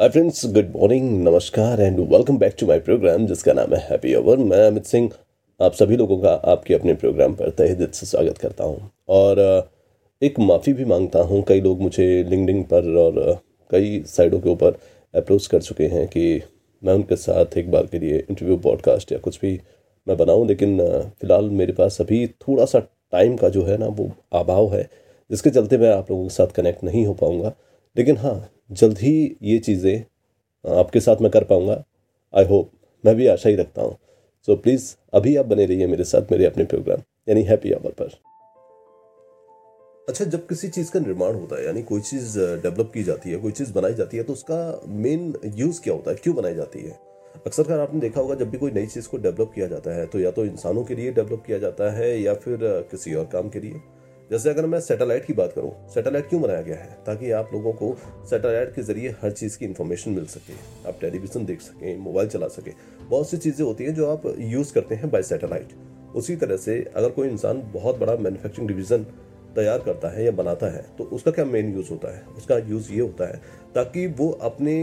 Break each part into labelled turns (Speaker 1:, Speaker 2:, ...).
Speaker 1: हाय friends good morning नमस्कार and welcome back to my programme जिसका नाम है हैप्पी ओवर मैं अमित सिंह, आप सभी लोगों का आपके अपने प्रोग्राम पर तहे दिल से स्वागत करता हूँ। और, एक माफ़ी भी माँगता हूँ, कई लोग मुझे लिंकडिन पर और, कई साइडों के ऊपर अप्रोच कर चुके हैं कि मैं उनके साथ एक बार के लिए इंटरव्यू पॉडकास्ट या कुछ भी मैं बनाऊँ, लेकिन, फ़िलहाल मेरे पास अभी थोड़ा सा टाइम का जो है ना, वो अभाव है, जिसके चलते मैं आप लोगों के साथ कनेक्ट नहीं हो पाऊँगा। लेकिन हाँ जल्द ही ये चीज़ें आपके साथ मैं कर पाऊँगा। आई होप मैं भी आशा ही रखता हूँ। सो so, प्लीज़ अभी आप बने रहिए मेरे साथ मेरे अपने प्रोग्राम यानी हैप्पी आवर पर। अच्छा जब किसी चीज़ का निर्माण होता है यानी कोई चीज़ डेवलप की जाती है कोई चीज़ बनाई जाती है तो उसका मेन यूज़ क्या होता है? क्यों बनाई जाती है? अक्सर कर आपने देखा होगा जब भी कोई नई चीज़ को डेवलप किया जाता है तो या तो इंसानों के लिए डेवलप किया जाता है या फिर किसी और काम के लिए। जैसे अगर मैं सैटेलाइट की बात करूँ सैटेलाइट क्यों बनाया गया है? ताकि आप लोगों को सैटेलाइट के ज़रिए हर चीज़ की इन्फॉर्मेशन मिल सके, आप टेलीविज़न देख सकें मोबाइल चला सकें। बहुत सी चीज़ें होती हैं जो आप यूज़ करते हैं बाय सैटेलाइट उसी तरह से अगर कोई इंसान बहुत बड़ा मैन्युफैक्चरिंग डिवीज़न तैयार करता है या बनाता है तो उसका क्या मेन यूज़ होता है? उसका यूज़ ये होता है, ताकि वो अपने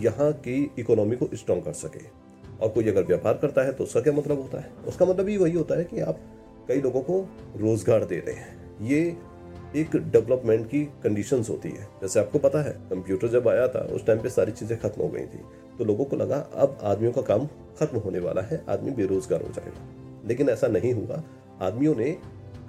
Speaker 1: यहाँ की इकोनॉमी को स्ट्रॉन्ग कर सके। और कोई अगर व्यापार करता है तो उसका क्या मतलब होता है? उसका मतलब ही वही होता है कि आप कई लोगों को रोज़गार दे रहे हैं। ये एक डेवलपमेंट की कंडीशंस होती है। जैसे आपको पता है कंप्यूटर जब आया था, उस टाइम पे सारी चीज़ें खत्म हो गई थी। तो लोगों को लगा, अब आदमियों का काम खत्म होने वाला है, आदमी बेरोजगार हो जाएगा। लेकिन ऐसा नहीं हुआ। आदमियों ने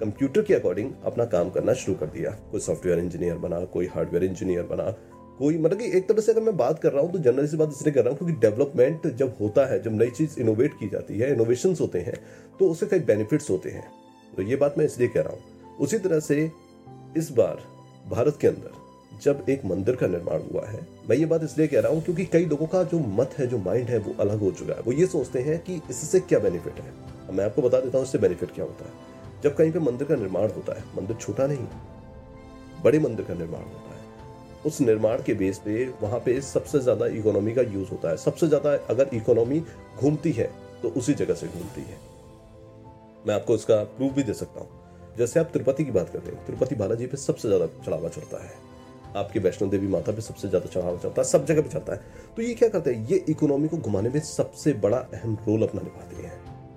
Speaker 1: कंप्यूटर के अकॉर्डिंग अपना काम करना शुरू कर दिया। कोई सॉफ्टवेयर इंजीनियर बना, कोई हार्डवेयर इंजीनियर बना, कोई मतलब कि एक तरह से अगर मैं बात कर रहा हूँ तो जनरली से बात इसलिए कर रहा हूँ क्योंकि डेवलपमेंट जब होता है, जब नई चीज़ इनोवेट की जाती है इनोवेशन होते हैं तो उससे कई बेनिफिट्स होते हैं। तो ये बात मैं इसलिए कह रहा हूँ। उसी तरह से इस बार भारत के अंदर जब एक मंदिर का निर्माण हुआ है, मैं ये बात इसलिए कह रहा हूँ क्योंकि कई लोगों का जो मत है, जो माइंड है, वो अलग हो चुका है। वो ये सोचते हैं कि इससे क्या बेनिफिट है। मैं आपको बता देता हूँ इससे बेनिफिट क्या होता है। जब कहीं पे मंदिर का निर्माण होता है, मंदिर छोटा नहीं, बड़े मंदिर का निर्माण होता है, उस निर्माण के बेस पे वहाँ पे सबसे ज़्यादा इकोनॉमी का यूज़ होता है। सबसे ज़्यादा अगर इकोनॉमी घूमती है तो उसी जगह से घूमती है। मैं आपको इसका प्रूफ भी दे सकता हूँ। जैसे आप तिरुपति की बात करते हैं, तिरुपति बालाजी पे सबसे ज़्यादा चढ़ावा चढ़ता है। आपकी वैष्णो देवी माता पे सबसे ज़्यादा चढ़ावा चढ़ता है, सब जगह पे चढ़ता है। तो ये क्या करते हैं? ये इकोनॉमी को घुमाने में सबसे बड़ा अहम रोल अपना निभाते हैं।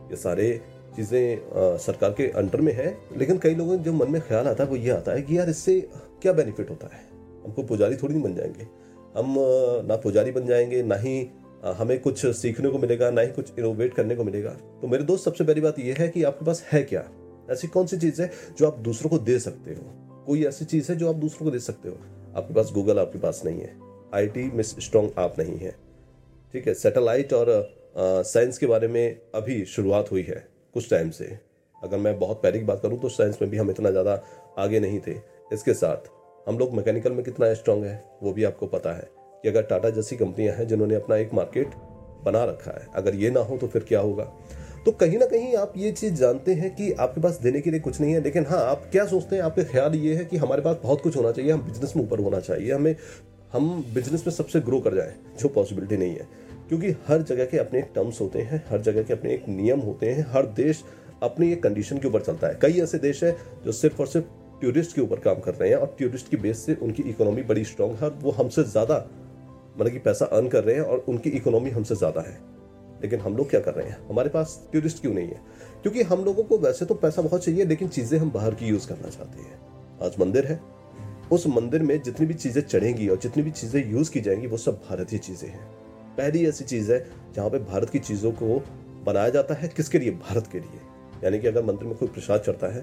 Speaker 1: ये सारे चीज़ें सरकार के अंडर में है, लेकिन कई लोगों के जो मन में ख्याल आता है, वो ये आता है कि यार इससे क्या बेनिफिट होता है? हमको पुजारी थोड़ी नहीं बन जाएँगे। हम ना पुजारी बन जाएँगे, ना ही हमें कुछ सीखने को मिलेगा, ना ही कुछ इनोवेट करने को मिलेगा। तो मेरे दोस्त, सबसे पहली बात यह है कि आपके पास है क्या? ऐसी कौन सी चीज़ है जो आप दूसरों को दे सकते हो? कोई ऐसी चीज़ है जो आप दूसरों को दे सकते हो? आपके पास गूगल आपके पास नहीं है। आईटी में स्ट्रॉन्ग आप नहीं है। ठीक है सैटेलाइट और साइंस के बारे में अभी शुरुआत हुई है, कुछ टाइम से। अगर मैं बहुत पहले की बात करूँ तो साइंस में भी हम इतना ज़्यादा आगे नहीं थे। इसके साथ, हम लोग मैकेनिकल में कितना स्ट्रांग है, वो भी आपको पता है कि अगर टाटा जैसी कंपनियाँ हैं जिन्होंने अपना एक मार्केट बना रखा है, अगर ये ना हो तो फिर क्या होगा? तो कहीं ना कहीं आप ये चीज़ जानते हैं कि आपके पास देने के लिए कुछ नहीं है, लेकिन हाँ आप क्या सोचते हैं? आपके ख्याल ये है कि हमारे पास बहुत कुछ होना चाहिए, हम बिज़नेस में ऊपर होना चाहिए, हमें, हम बिज़नेस में सबसे ग्रो कर जाएँ, जो पॉसिबिलिटी नहीं है। क्योंकि हर जगह के अपने एक टर्म्स होते हैं, हर जगह के अपने एक नियम होते हैं, हर देश अपनी एक कंडीशन के ऊपर चलता है। कई ऐसे देश है जो सिर्फ़ और सिर्फ़ टूरिस्ट के ऊपर काम कर रहे हैं, और टूरिस्ट की बेस से उनकी इकोनॉमी बड़ी स्ट्रांग है वो हमसे ज़्यादा मतलब कि पैसा अर्न कर रहे हैं, और उनकी इकोनॉमी हमसे ज़्यादा है। लेकिन हम लोग क्या कर रहे हैं? हमारे पास टूरिस्ट क्यों नहीं है? क्योंकि हम लोगों को वैसे तो पैसा बहुत चाहिए, लेकिन चीज़ें हम बाहर की यूज़ करना चाहते हैं। आज मंदिर है। उस मंदिर में जितनी भी चीज़ें चढ़ेंगी और जितनी भी चीज़ें यूज़ की जाएँगी, वो सब भारतीय चीज़ें हैं। पहली ऐसी चीज़ है जहाँ पे भारत की चीज़ों को बनाया जाता है। किसके लिए? भारत के लिए। यानी कि अगर मंदिर में कोई प्रसाद चढ़ता है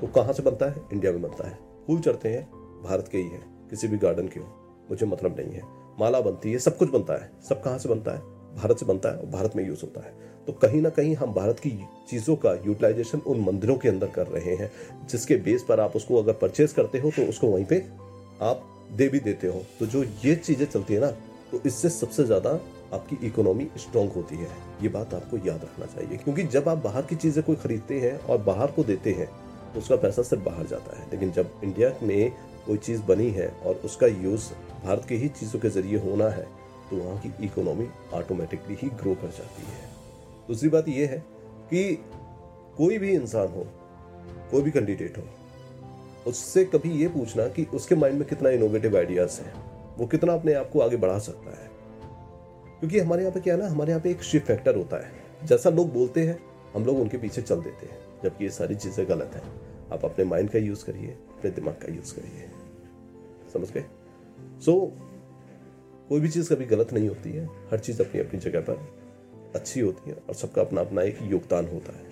Speaker 1: तो कहाँ से बनता है? इंडिया में बनता है। फूल चढ़ते हैं, भारत के ही है। किसी भी गार्डन के हो। मुझे मतलब नहीं है। माला बनती है, सब कुछ बनता है। सब कहाँ से बनता है? भारत से बनता है और भारत में यूज़ होता है। तो कहीं ना कहीं हम भारत की चीज़ों का यूटिलाइजेशन उन मंदिरों के अंदर कर रहे हैं, जिसके बेस पर आप उसको अगर परचेज करते हो तो उसको वहीं पे आप दे भी देते हो। तो जो ये चीज़ें चलती है ना तो इससे सबसे ज़्यादा आपकी इकोनॉमी स्ट्रांग होती है। ये बात आपको याद रखना चाहिए, क्योंकि जब आप बाहर की चीज़ें कोई खरीदते हैं और बाहर को देते हैं तो उसका पैसा सिर्फ़ बाहर जाता है। लेकिन जब इंडिया में कोई चीज़ बनी है और उसका यूज़ भारत के ही चीज़ों के ज़रिए होना है तो वहाँ की इकोनॉमी ऑटोमेटिकली ही ग्रो कर जाती है। दूसरी बात यह है कि कोई भी इंसान हो कोई भी कैंडिडेट हो उससे कभी ये पूछना कि उसके माइंड में कितना इनोवेटिव आइडियाज़ हैं वो कितना अपने आप को आगे बढ़ा सकता है। क्योंकि हमारे यहाँ पे क्या है ना हमारे यहाँ पे एक शिफ्ट फैक्टर होता है। जैसा लोग बोलते हैं हम लोग उनके पीछे चल देते हैं जबकि ये सारी चीज़ें गलत हैं। आप अपने माइंड का यूज़ करिए अपने दिमाग का यूज़ करिए। समझ गए? सो so, कोई भी चीज़ कभी गलत नहीं होती है। हर चीज़ अपनी अपनी जगह पर अच्छी होती है और सबका अपना अपना एक योगदान होता है।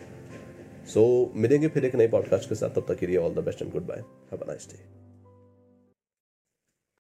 Speaker 1: सो so, मिलेंगे फिर एक नए पॉडकास्ट के साथ। तब तक के लिए all the best and goodbye have a nice day